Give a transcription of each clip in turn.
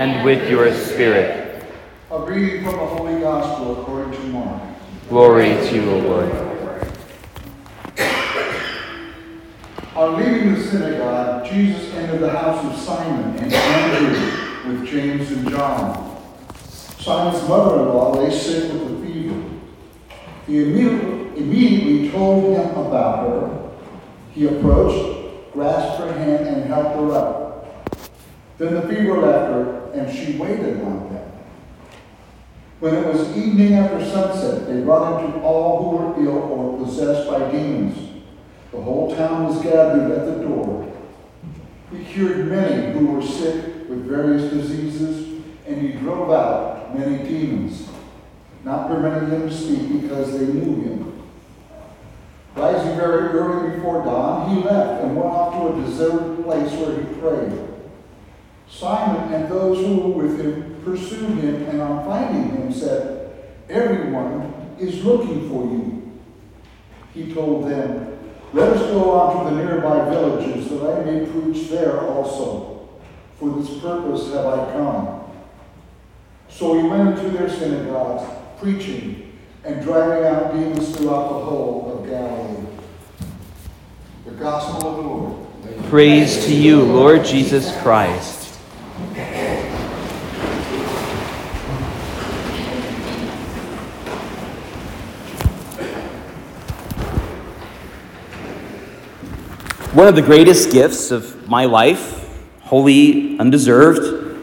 And with your spirit. A reading from the Holy Gospel according to Mark. Glory to you, O Lord. On leaving the synagogue, Jesus entered the house of Simon and Andrew with James and John. Simon's mother-in-law lay sick with a fever. He immediately, immediately told him about her. He approached, grasped her hand, and helped her up. Then the fever left her, and she waited on them. When it was evening after sunset, they brought him to all who were ill or possessed by demons. The whole town was gathered at the door. He cured many who were sick with various diseases, and he drove out many demons, not permitting them to speak because they knew him. Rising very early before dawn, he left and went off to a deserted place where he prayed. Simon and those who were with him pursued him, and on finding him said, Everyone is looking for you. He told them, Let us go on to the nearby villages, that I may preach there also. For this purpose have I come. So he went into their synagogues, preaching and driving out demons throughout the whole of Galilee. The Gospel of the Lord. Praise to you, Lord Jesus Christ. One of the greatest gifts of my life, wholly undeserved,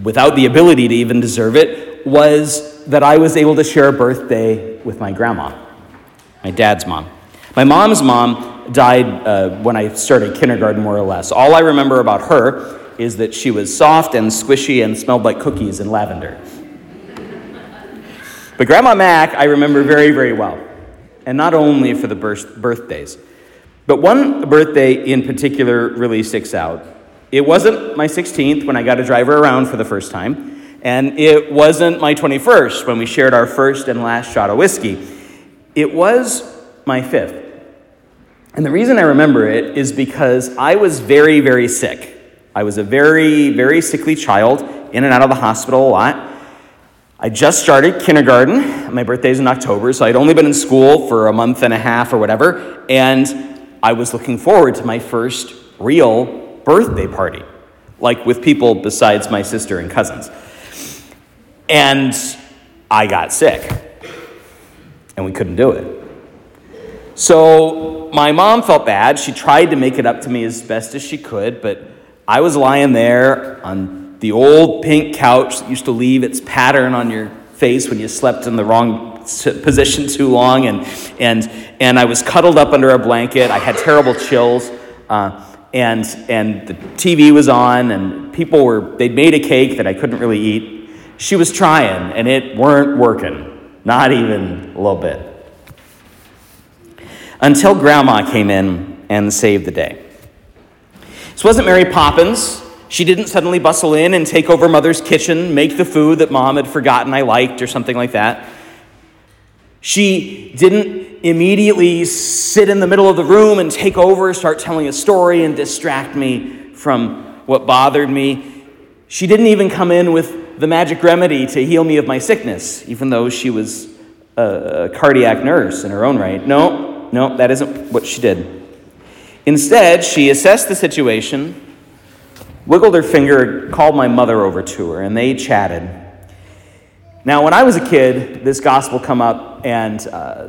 without the ability to even deserve it, was that I was able to share a birthday with my grandma, my dad's mom. My mom's mom died uh, when I started kindergarten, more or less. All I remember about her is that she was soft and squishy and smelled like cookies and lavender. But Grandma Mac, I remember very, very well. And not only for the birth- birthdays, but one birthday in particular really sticks out. It wasn't my 16th when I got to drive her around for the first time, and it wasn't my 21st when we shared our first and last shot of whiskey. It was my fifth. And the reason I remember it is because I was very, very sick. I was a very, very sickly child, in and out of the hospital a lot. I just started kindergarten. My birthday's in October, so I'd only been in school for a month and a half or whatever, and I was looking forward to my first real birthday party, like with people besides my sister and cousins. And I got sick, and we couldn't do it. So my mom felt bad. She tried to make it up to me as best as she could, but I was lying there on the old pink couch that used to leave its pattern on your face when you slept in the wrong position too long, and, and, and I was cuddled up under a blanket. I had terrible chills, uh, and, and the TV was on, and people were, they'd made a cake that I couldn't really eat. She was trying, and it weren't working, not even a little bit until Grandma came in and saved the day. This wasn't Mary Poppins. She didn't suddenly bustle in and take over Mother's kitchen, make the food that Mom had forgotten I liked, or something like that. She didn't immediately sit in the middle of the room and take over, start telling a story, and distract me from what bothered me. She didn't even come in with the magic remedy to heal me of my sickness, even though she was a, cardiac nurse in her own right. No, no, that isn't what she did. Instead, she assessed the situation, wiggled her finger, called my mother over to her, and they chatted. Now, when I was a kid, this gospel come up, and uh,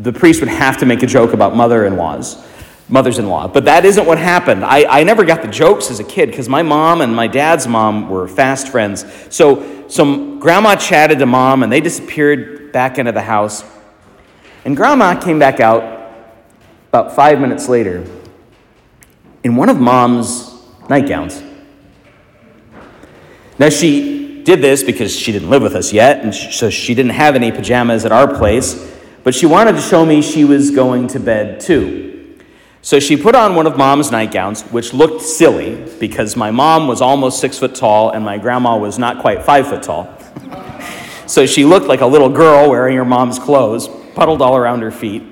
the priest would have to make a joke about mother-in-laws, mothers-in-law. But that isn't what happened. I, I never got the jokes as a kid because my mom and my dad's mom were fast friends. So, so grandma chatted to mom, and they disappeared back into the house. And grandma came back out about five minutes later, in one of mom's nightgowns. Now, she did this because she didn't live with us yet, and so she didn't have any pajamas at our place, but she wanted to show me she was going to bed too. So she put on one of mom's nightgowns, which looked silly because my mom was almost six foot tall and my grandma was not quite five foot tall. so she looked like a little girl wearing her mom's clothes, puddled all around her feet.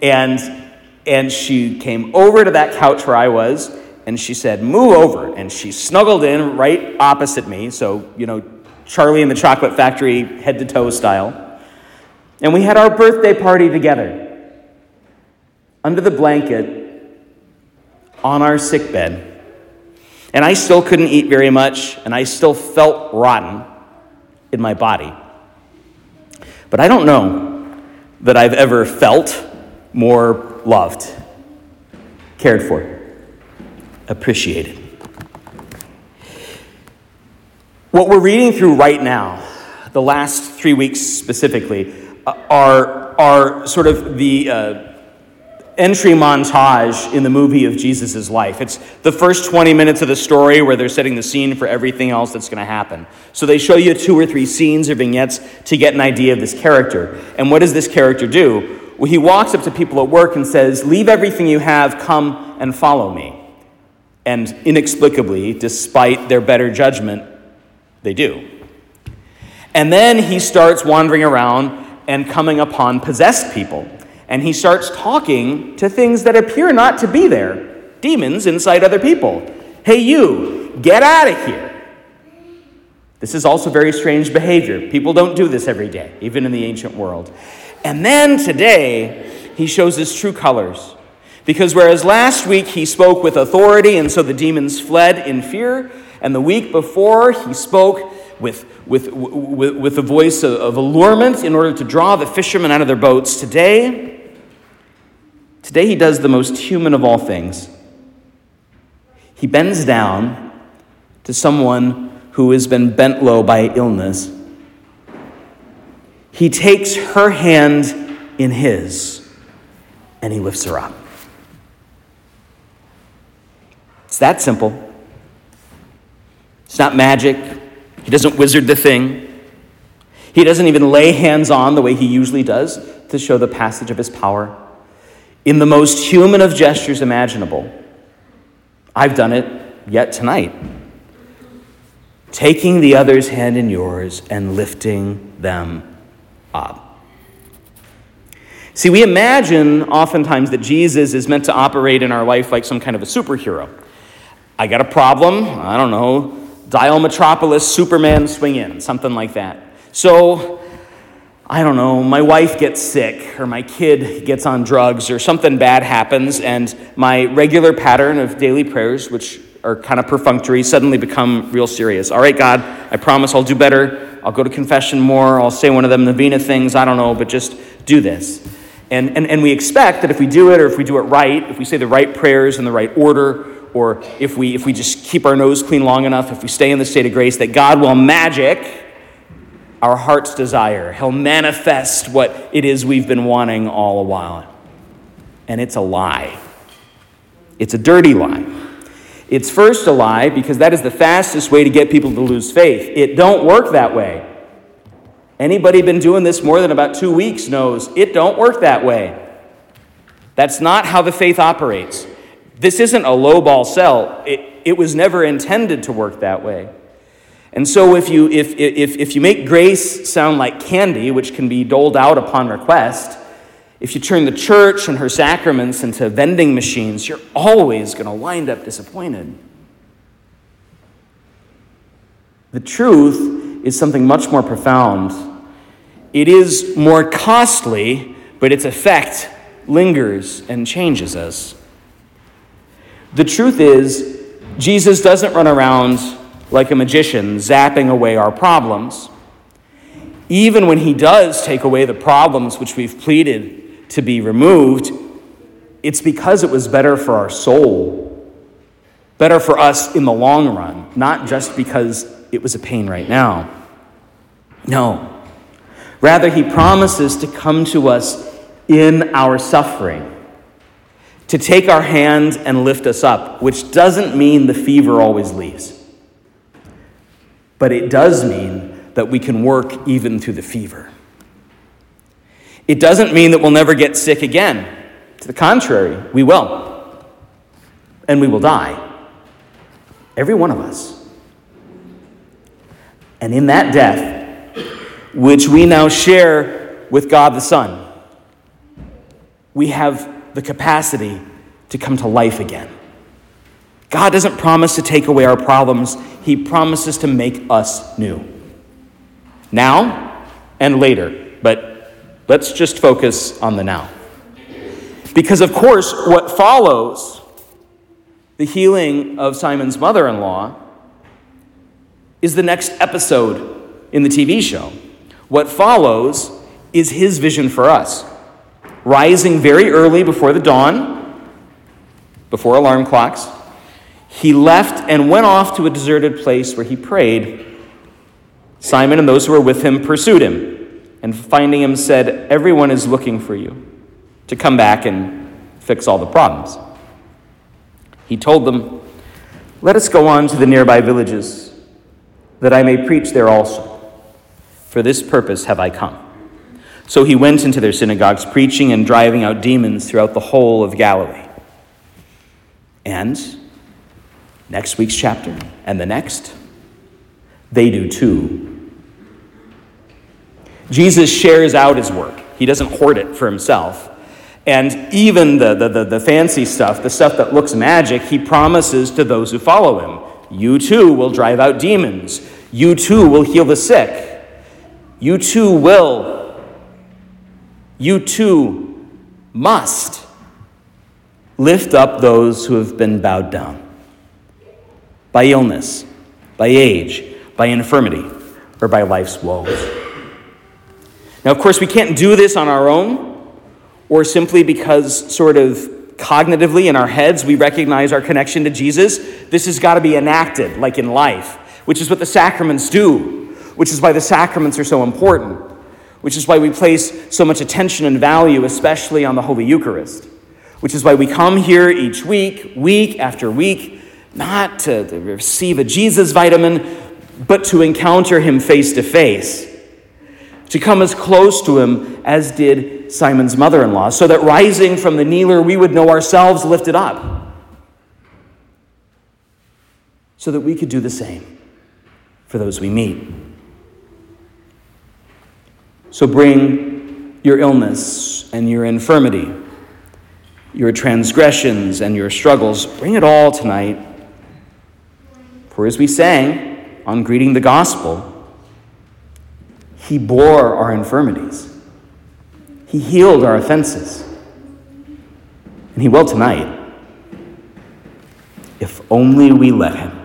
And, and she came over to that couch where I was and she said, Move over. And she snuggled in right opposite me. So, you know, Charlie and the Chocolate Factory, head to toe style. And we had our birthday party together under the blanket on our sick bed. And I still couldn't eat very much, and I still felt rotten in my body. But I don't know that I've ever felt more loved, cared for appreciated. What we're reading through right now, the last three weeks specifically, uh, are, are sort of the uh, entry montage in the movie of Jesus' life. It's the first 20 minutes of the story where they're setting the scene for everything else that's going to happen. So they show you two or three scenes or vignettes to get an idea of this character. And what does this character do? Well, he walks up to people at work and says, Leave everything you have, come and follow me. And inexplicably, despite their better judgment, they do. And then he starts wandering around and coming upon possessed people. And he starts talking to things that appear not to be there demons inside other people. Hey, you, get out of here. This is also very strange behavior. People don't do this every day, even in the ancient world. And then today, he shows his true colors. Because whereas last week he spoke with authority and so the demons fled in fear, and the week before he spoke with, with, with, with a voice of, of allurement in order to draw the fishermen out of their boats, today, today he does the most human of all things. He bends down to someone who has been bent low by illness. He takes her hand in his and he lifts her up. It's that simple. It's not magic. He doesn't wizard the thing. He doesn't even lay hands on the way he usually does to show the passage of his power. In the most human of gestures imaginable, I've done it yet tonight. Taking the other's hand in yours and lifting them up. See, we imagine oftentimes that Jesus is meant to operate in our life like some kind of a superhero. I got a problem, I don't know, dial Metropolis, Superman swing in, something like that. So, I don't know, my wife gets sick, or my kid gets on drugs, or something bad happens, and my regular pattern of daily prayers, which are kind of perfunctory, suddenly become real serious. All right, God, I promise I'll do better. I'll go to confession more. I'll say one of them Novena things. I don't know, but just do this. And, and, and we expect that if we do it, or if we do it right, if we say the right prayers in the right order, or if we, if we just keep our nose clean long enough, if we stay in the state of grace, that God will magic our heart's desire. He'll manifest what it is we've been wanting all a while. And it's a lie. It's a dirty lie. It's first a lie because that is the fastest way to get people to lose faith. It don't work that way. Anybody been doing this more than about 2 weeks knows it don't work that way. That's not how the faith operates. This isn't a lowball sell. It, it was never intended to work that way. And so if you, if, if, if you make grace sound like candy, which can be doled out upon request, if you turn the church and her sacraments into vending machines, you're always going to wind up disappointed. The truth is something much more profound. It is more costly, but its effect lingers and changes us. The truth is, Jesus doesn't run around like a magician zapping away our problems. Even when he does take away the problems which we've pleaded to be removed, it's because it was better for our soul, better for us in the long run, not just because it was a pain right now. No. Rather, he promises to come to us in our suffering to take our hands and lift us up, which doesn't mean the fever always leaves. But it does mean that we can work even through the fever. It doesn't mean that we'll never get sick again. To the contrary, we will. And we will die. Every one of us. And in that death, which we now share with God the Son, we have the capacity to come to life again. God doesn't promise to take away our problems, He promises to make us new. Now and later, but let's just focus on the now. Because, of course, what follows the healing of Simon's mother in law is the next episode in the TV show. What follows is his vision for us. Rising very early before the dawn, before alarm clocks, he left and went off to a deserted place where he prayed. Simon and those who were with him pursued him, and finding him, said, Everyone is looking for you to come back and fix all the problems. He told them, Let us go on to the nearby villages, that I may preach there also. For this purpose have I come. So he went into their synagogues, preaching and driving out demons throughout the whole of Galilee. And next week's chapter and the next, they do too. Jesus shares out his work, he doesn't hoard it for himself. And even the, the, the, the, fancy stuff, the stuff that looks magic, he promises to those who follow him. You too will drive out demons. You too will heal the sick. You too will. You too must lift up those who have been bowed down by illness, by age, by infirmity, or by life's woes. Now, of course, we can't do this on our own or simply because, sort of cognitively in our heads, we recognize our connection to Jesus, this has got to be enacted, like in life, which is what the sacraments do, which is why the sacraments are so important, which is why we place so much attention and value, especially on the Holy Eucharist, which is why we come here each week, week after week, not to receive a Jesus vitamin, but to encounter Him face to face to come as close to him as did Simon's mother in law, so that rising from the kneeler, we would know ourselves lifted up, so that we could do the same for those we meet. So bring your illness and your infirmity, your transgressions and your struggles, bring it all tonight. For as we sang on greeting the gospel, he bore our infirmities. He healed our offenses. And He will tonight, if only we let Him.